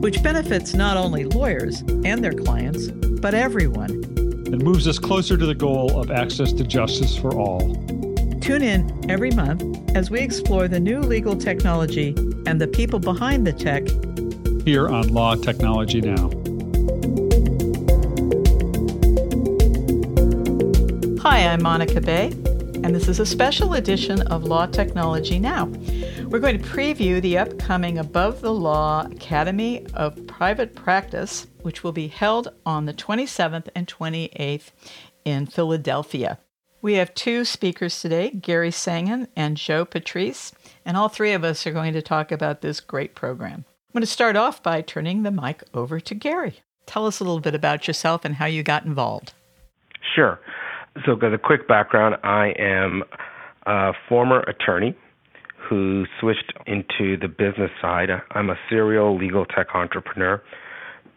Which benefits not only lawyers and their clients, but everyone. And moves us closer to the goal of access to justice for all. Tune in every month as we explore the new legal technology and the people behind the tech here on Law Technology Now. Hi, I'm Monica Bay, and this is a special edition of Law Technology Now. We're going to preview the upcoming Above the Law Academy of Private Practice, which will be held on the 27th and 28th in Philadelphia. We have two speakers today, Gary Sangha and Joe Patrice, and all three of us are going to talk about this great program. I'm going to start off by turning the mic over to Gary. Tell us a little bit about yourself and how you got involved. Sure. So, as a quick background, I am a former attorney who switched into the business side. I'm a serial legal tech entrepreneur.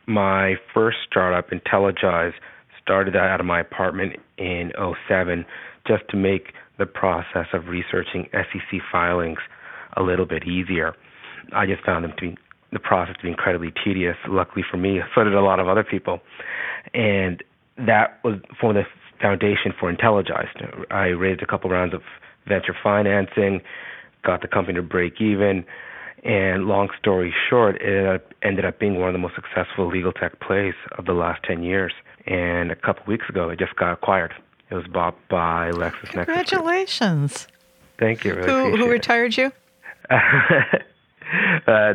My first startup, Intelligize, started out of my apartment in 07 just to make the process of researching SEC filings a little bit easier. I just found them to be the process to be incredibly tedious. Luckily for me, so did a lot of other people, and that was formed the foundation for Intelligize. I raised a couple rounds of venture financing, got the company to break even, and long story short, it ended up being one of the most successful legal tech plays of the last 10 years. And a couple weeks ago, it just got acquired. It was bought by LexisNexis. Congratulations. Thank you. Really who, who retired you? uh,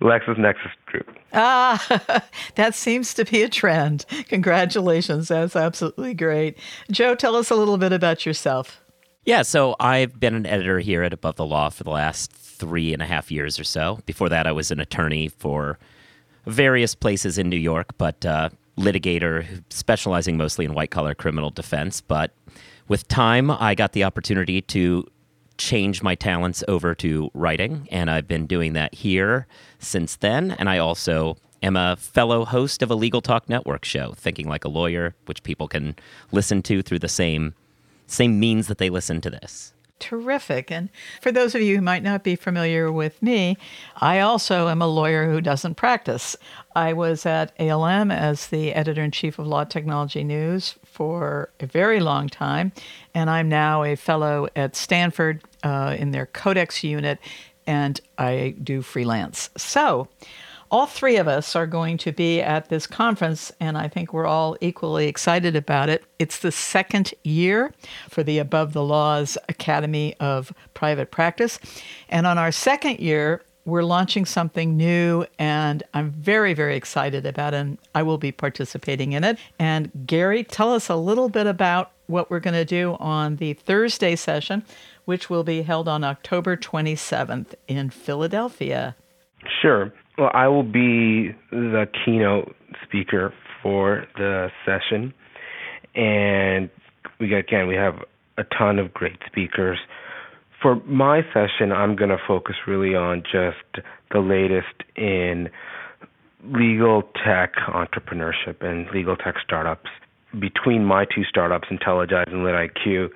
LexisNexis Group. Ah, that seems to be a trend. Congratulations. That's absolutely great. Joe, tell us a little bit about yourself. Yeah, so I've been an editor here at Above the Law for the last three and a half years or so. Before that, I was an attorney for various places in New York, but uh, litigator specializing mostly in white collar criminal defense. But with time, I got the opportunity to change my talents over to writing, and I've been doing that here since then. And I also am a fellow host of a Legal Talk Network show, Thinking Like a Lawyer, which people can listen to through the same same means that they listen to this. Terrific. And for those of you who might not be familiar with me, I also am a lawyer who doesn't practice. I was at ALM as the editor in chief of Law Technology News for a very long time, and I'm now a fellow at Stanford uh, in their Codex unit, and I do freelance. So, all three of us are going to be at this conference, and I think we're all equally excited about it. It's the second year for the Above the Laws Academy of Private Practice. And on our second year, we're launching something new, and I'm very, very excited about it. And I will be participating in it. And Gary, tell us a little bit about what we're going to do on the Thursday session, which will be held on October 27th in Philadelphia. Sure. Well, I will be the keynote speaker for the session, and we again we have a ton of great speakers. For my session, I'm going to focus really on just the latest in legal tech entrepreneurship and legal tech startups. Between my two startups, Intelligize and LitIQ,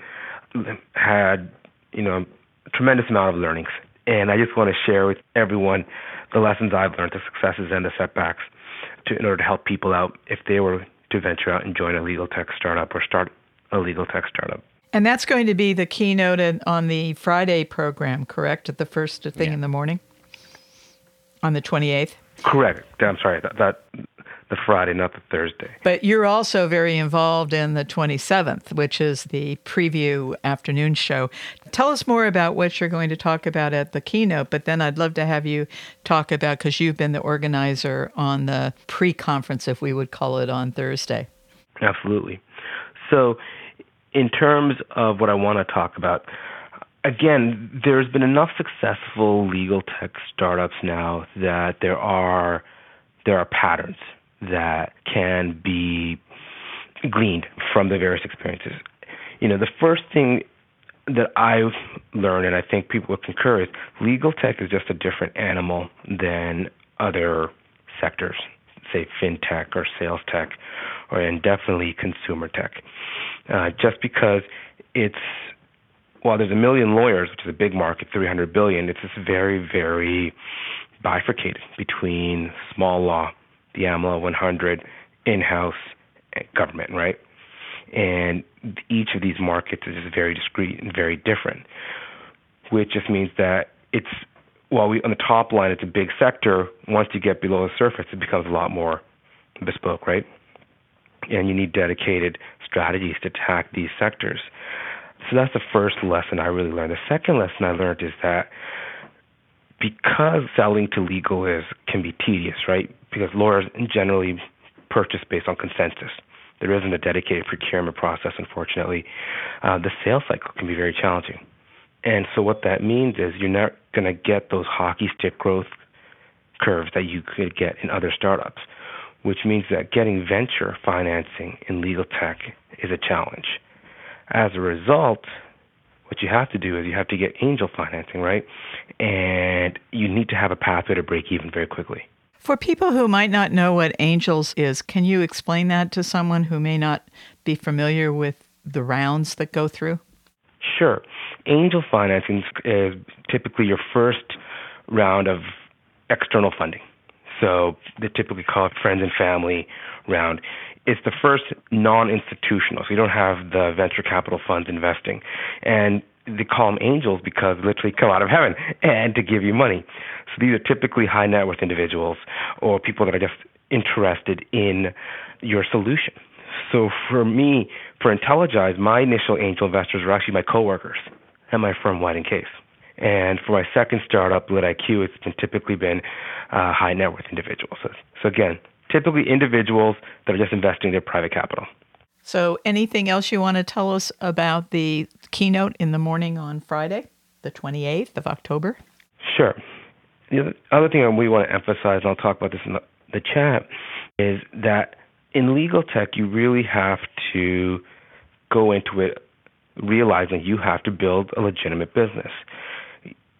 had you know a tremendous amount of learnings, and I just want to share with everyone the lessons I've learned, the successes and the setbacks, to, in order to help people out if they were to venture out and join a legal tech startup or start a legal tech startup. And that's going to be the keynote on the Friday program, correct? At the first thing yeah. in the morning, on the twenty eighth. Correct. I'm sorry. That, that the Friday, not the Thursday. But you're also very involved in the 27th, which is the preview afternoon show. Tell us more about what you're going to talk about at the keynote, but then I'd love to have you talk about, because you've been the organizer on the pre conference, if we would call it, on Thursday. Absolutely. So, in terms of what I want to talk about, again, there's been enough successful legal tech startups now that there are there are patterns that can be gleaned from the various experiences. You know, the first thing that I've learned, and I think people would concur, is legal tech is just a different animal than other sectors, say fintech or sales tech, or and definitely consumer tech. Uh, just because it's while there's a million lawyers, which is a big market, 300 billion, it's just very, very bifurcated between small law, the AmLaw 100, in-house, government, right? And each of these markets is very discrete and very different, which just means that it's while we on the top line it's a big sector. Once you get below the surface, it becomes a lot more bespoke, right? And you need dedicated strategies to attack these sectors. So that's the first lesson I really learned. The second lesson I learned is that because selling to legal is can be tedious, right? Because lawyers generally purchase based on consensus. There isn't a dedicated procurement process, unfortunately. Uh, the sales cycle can be very challenging. And so, what that means is you're not going to get those hockey stick growth curves that you could get in other startups, which means that getting venture financing in legal tech is a challenge. As a result, what you have to do is you have to get angel financing, right? And you need to have a pathway to break even very quickly. For people who might not know what angels is, can you explain that to someone who may not be familiar with the rounds that go through? Sure. Angel financing is typically your first round of external funding. So they typically call it friends and family round. It's the first non-institutional, so you don't have the venture capital funds investing, and they call them angels because they literally come out of heaven and to give you money. So these are typically high net worth individuals or people that are just interested in your solution. So for me, for Intelligize, my initial angel investors were actually my coworkers at my firm, White and Case. And for my second startup, LitIQ, it's been typically been uh, high net worth individuals. So, so again, typically individuals that are just investing their private capital. So, anything else you want to tell us about the keynote in the morning on Friday, the 28th of October? Sure. The other thing we want to emphasize, and I'll talk about this in the, the chat, is that in legal tech, you really have to go into it realizing you have to build a legitimate business.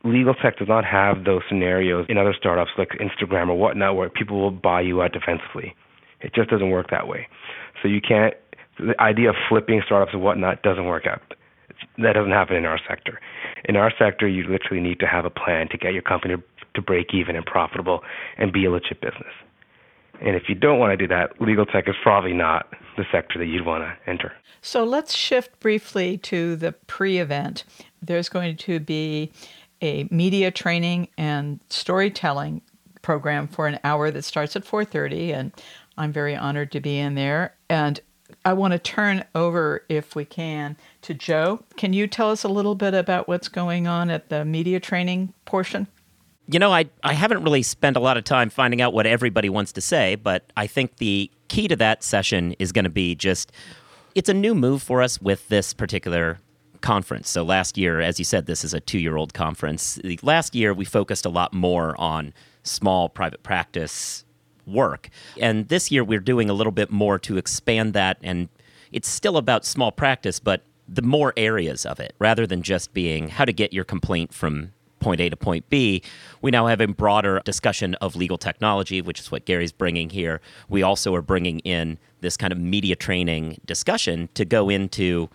Legal tech does not have those scenarios in other startups like Instagram or whatnot where people will buy you out defensively. It just doesn't work that way. So you can't, the idea of flipping startups and whatnot doesn't work out. That doesn't happen in our sector. In our sector, you literally need to have a plan to get your company to break even and profitable and be a legit business. And if you don't want to do that, legal tech is probably not the sector that you'd want to enter. So let's shift briefly to the pre event. There's going to be a media training and storytelling program for an hour that starts at 4:30 and I'm very honored to be in there and I want to turn over if we can to Joe. Can you tell us a little bit about what's going on at the media training portion? You know, I, I haven't really spent a lot of time finding out what everybody wants to say, but I think the key to that session is going to be just it's a new move for us with this particular conference. So last year, as you said, this is a two year old conference. Last year, we focused a lot more on small private practice work. And this year, we're doing a little bit more to expand that. And it's still about small practice, but the more areas of it rather than just being how to get your complaint from point A to point B. We now have a broader discussion of legal technology, which is what Gary's bringing here. We also are bringing in this kind of media training discussion to go into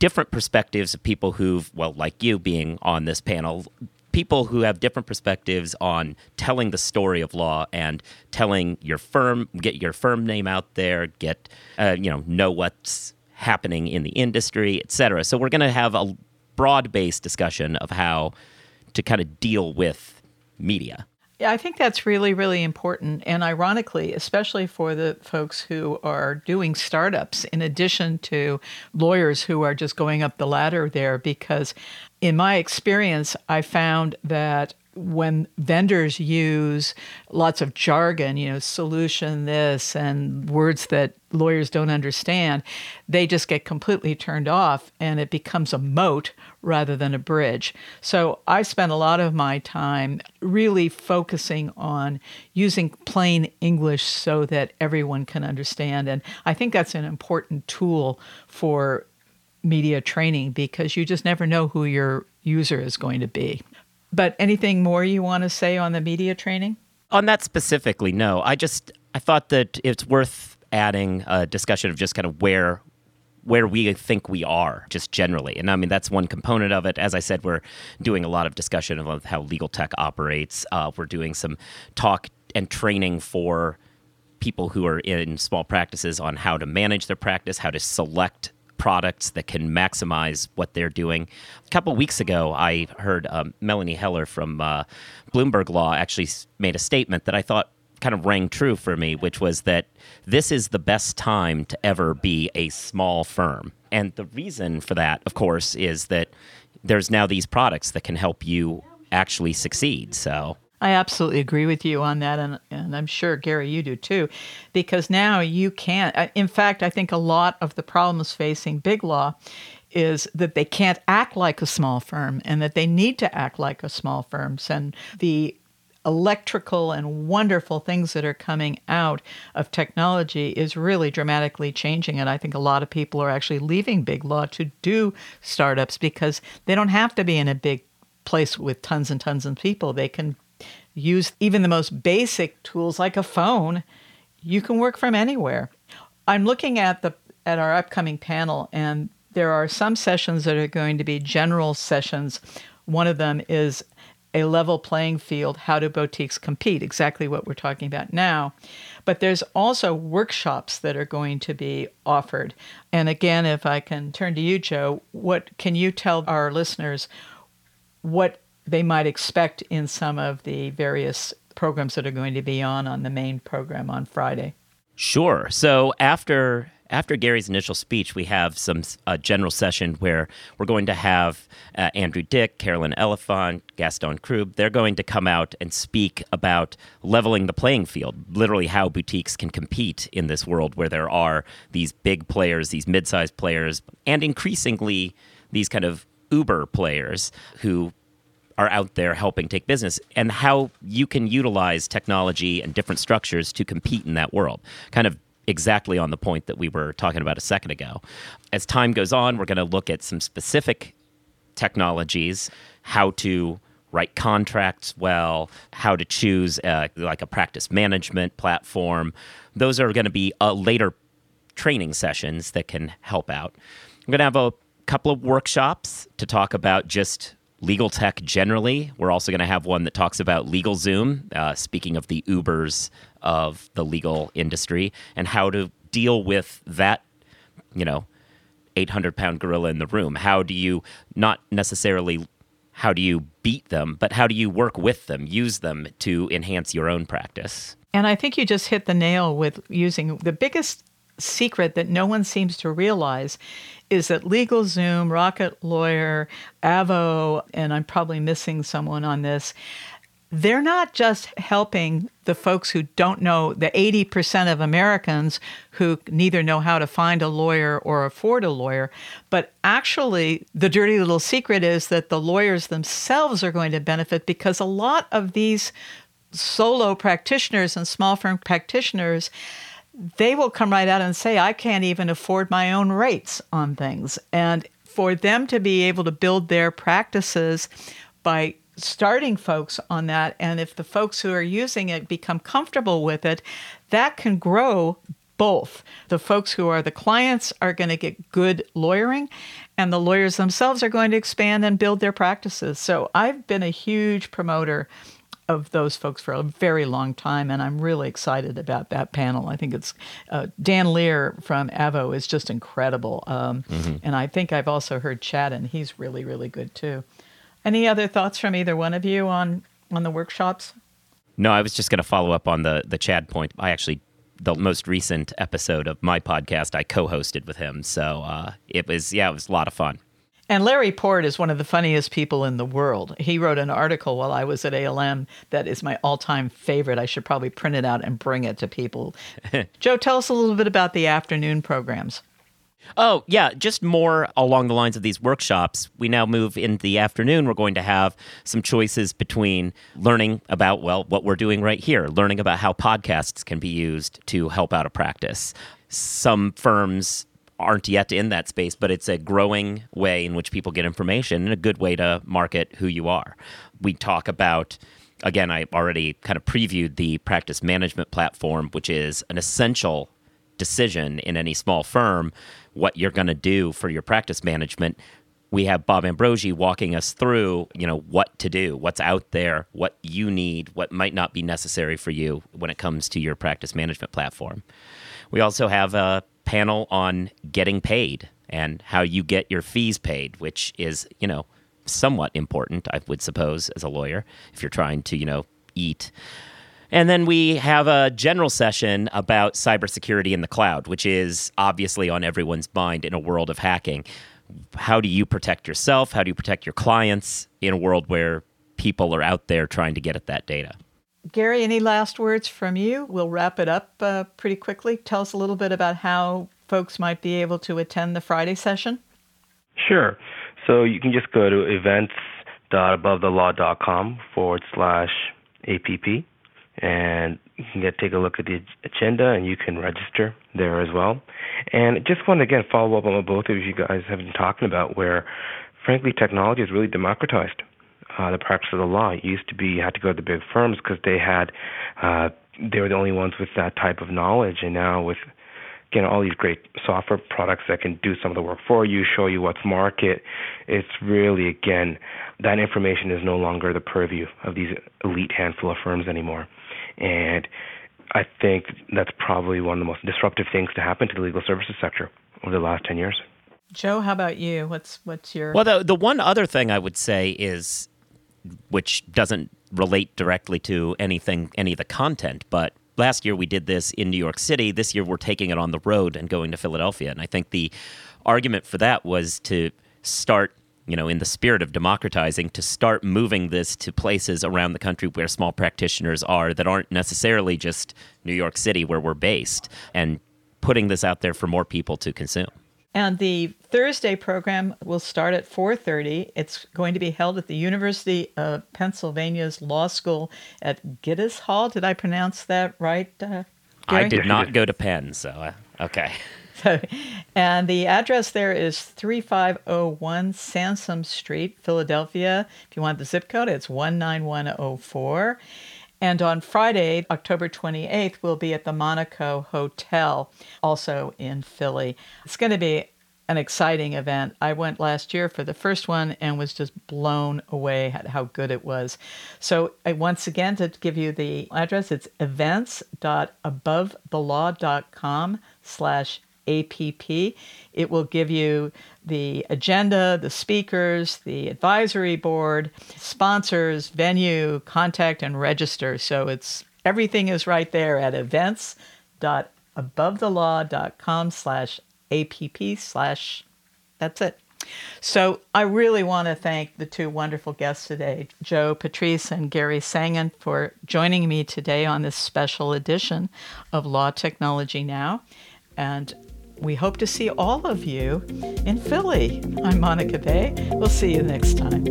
different perspectives of people who've, well, like you being on this panel, people who have different perspectives on telling the story of law and telling your firm, get your firm name out there, get, uh, you know, know what's happening in the industry, et cetera. So we're going to have a broad based discussion of how to kind of deal with media. Yeah, I think that's really, really important. And ironically, especially for the folks who are doing startups, in addition to lawyers who are just going up the ladder there, because in my experience, I found that when vendors use lots of jargon, you know, solution this and words that lawyers don't understand, they just get completely turned off and it becomes a moat rather than a bridge. So I spent a lot of my time really focusing on using plain English so that everyone can understand. And I think that's an important tool for media training because you just never know who your user is going to be. But anything more you want to say on the media training? On that specifically, no. I just I thought that it's worth adding a discussion of just kind of where where we think we are just generally. And I mean, that's one component of it. As I said, we're doing a lot of discussion of how legal tech operates. Uh, we're doing some talk and training for people who are in small practices on how to manage their practice, how to select products that can maximize what they're doing. A couple weeks ago, I heard um, Melanie Heller from uh, Bloomberg Law actually made a statement that I thought kind of rang true for me, which was that this is the best time to ever be a small firm. And the reason for that, of course, is that there's now these products that can help you actually succeed. So I absolutely agree with you on that, and, and I'm sure, Gary, you do too, because now you can't. In fact, I think a lot of the problems facing Big Law is that they can't act like a small firm and that they need to act like a small firm. And the electrical and wonderful things that are coming out of technology is really dramatically changing. And I think a lot of people are actually leaving Big Law to do startups because they don't have to be in a big place with tons and tons of people. They can use even the most basic tools like a phone, you can work from anywhere. I'm looking at the at our upcoming panel and there are some sessions that are going to be general sessions. One of them is a level playing field how do boutiques compete exactly what we're talking about now but there's also workshops that are going to be offered and again if i can turn to you joe what can you tell our listeners what they might expect in some of the various programs that are going to be on on the main program on Friday. Sure. So after after Gary's initial speech, we have some a general session where we're going to have uh, Andrew Dick, Carolyn Elefant, Gaston Kroub. They're going to come out and speak about leveling the playing field, literally how boutiques can compete in this world where there are these big players, these mid-sized players, and increasingly these kind of Uber players who are out there helping take business and how you can utilize technology and different structures to compete in that world. Kind of exactly on the point that we were talking about a second ago. As time goes on, we're going to look at some specific technologies, how to write contracts well, how to choose uh, like a practice management platform. Those are going to be uh, later training sessions that can help out. I'm going to have a couple of workshops to talk about just legal tech generally. We're also going to have one that talks about LegalZoom, uh, speaking of the Ubers of the legal industry, and how to deal with that, you know, 800 pound gorilla in the room. How do you not necessarily how do you beat them, but how do you work with them, use them to enhance your own practice? And I think you just hit the nail with using the biggest secret that no one seems to realize is that LegalZoom, Rocket Lawyer, Avvo, and I'm probably missing someone on this, they're not just helping the folks who don't know, the 80% of Americans who neither know how to find a lawyer or afford a lawyer, but actually, the dirty little secret is that the lawyers themselves are going to benefit because a lot of these solo practitioners and small firm practitioners they will come right out and say, I can't even afford my own rates on things. And for them to be able to build their practices by starting folks on that, and if the folks who are using it become comfortable with it, that can grow both. The folks who are the clients are going to get good lawyering, and the lawyers themselves are going to expand and build their practices. So I've been a huge promoter of those folks for a very long time, and I'm really excited about that panel. I think it's uh, Dan Lear from Avvo is just incredible, um, mm-hmm. and I think I've also heard Chad, and he's really really good too. Any other thoughts from either one of you on on the workshops? No, I was just going to follow up on the the Chad point. I actually the most recent episode of my podcast I co-hosted with him, so uh, it was yeah, it was a lot of fun. And Larry Port is one of the funniest people in the world. He wrote an article while I was at ALM that is my all time favorite. I should probably print it out and bring it to people. Joe, tell us a little bit about the afternoon programs. Oh, yeah, just more along the lines of these workshops. We now move in the afternoon. We're going to have some choices between learning about, well, what we're doing right here, learning about how podcasts can be used to help out a practice. Some firms aren't yet in that space, but it's a growing way in which people get information and a good way to market who you are. We talk about again, I already kind of previewed the practice management platform, which is an essential decision in any small firm what you're going to do for your practice management we have Bob Ambrogi walking us through, you know, what to do, what's out there, what you need, what might not be necessary for you when it comes to your practice management platform. We also have a panel on getting paid and how you get your fees paid, which is, you know, somewhat important, I would suppose, as a lawyer, if you're trying to, you know, eat. And then we have a general session about cybersecurity in the cloud, which is obviously on everyone's mind in a world of hacking. How do you protect yourself? How do you protect your clients in a world where people are out there trying to get at that data? Gary, any last words from you? We'll wrap it up uh, pretty quickly. Tell us a little bit about how folks might be able to attend the Friday session. Sure. So you can just go to events.abovethelaw.com forward slash APP and you can get take a look at the agenda and you can register there as well. And just want to again follow up on what both of you guys have been talking about, where frankly technology is really democratized uh, the practice of the law. It used to be you had to go to the big firms because they had uh, they were the only ones with that type of knowledge, and now with again all these great software products that can do some of the work for you, show you what's market. It's really again that information is no longer the purview of these elite handful of firms anymore, and I think that's probably one of the most disruptive things to happen to the legal services sector over the last ten years. Joe, how about you? What's what's your well? The the one other thing I would say is which doesn't relate directly to anything, any of the content, but last year we did this in New York City. This year we're taking it on the road and going to Philadelphia. And I think the argument for that was to start, you know, in the spirit of democratizing, to start moving this to places around the country where small practitioners are that aren't necessarily just New York City where we're based and putting this out there for more people to consume. And the Thursday program will start at 4:30. It's going to be held at the University of Pennsylvania's Law School at Gittis Hall. Did I pronounce that right? Uh, I did not go to Penn, so uh, okay. So, and the address there is 3501 Sansom Street, Philadelphia. If you want the zip code, it's 19104. And on Friday, October 28th, we'll be at the Monaco Hotel, also in Philly. It's going to be an exciting event. I went last year for the first one and was just blown away at how good it was. So, once again, to give you the address, it's events.abovethelaw.com slash APP. It will give you the agenda, the speakers, the advisory board, sponsors, venue, contact, and register. So it's everything is right there at events.abovethelaw.com slash app slash that's it. So I really want to thank the two wonderful guests today, Joe Patrice and Gary Sangha, for joining me today on this special edition of Law Technology Now. And we hope to see all of you in Philly. I'm Monica Bay. We'll see you next time.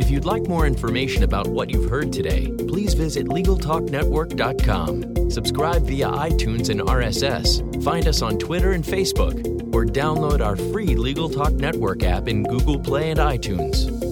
If you'd like more information about what you've heard today, please visit LegalTalkNetwork.com. Subscribe via iTunes and RSS. Find us on Twitter and Facebook, or download our free Legal Talk Network app in Google Play and iTunes.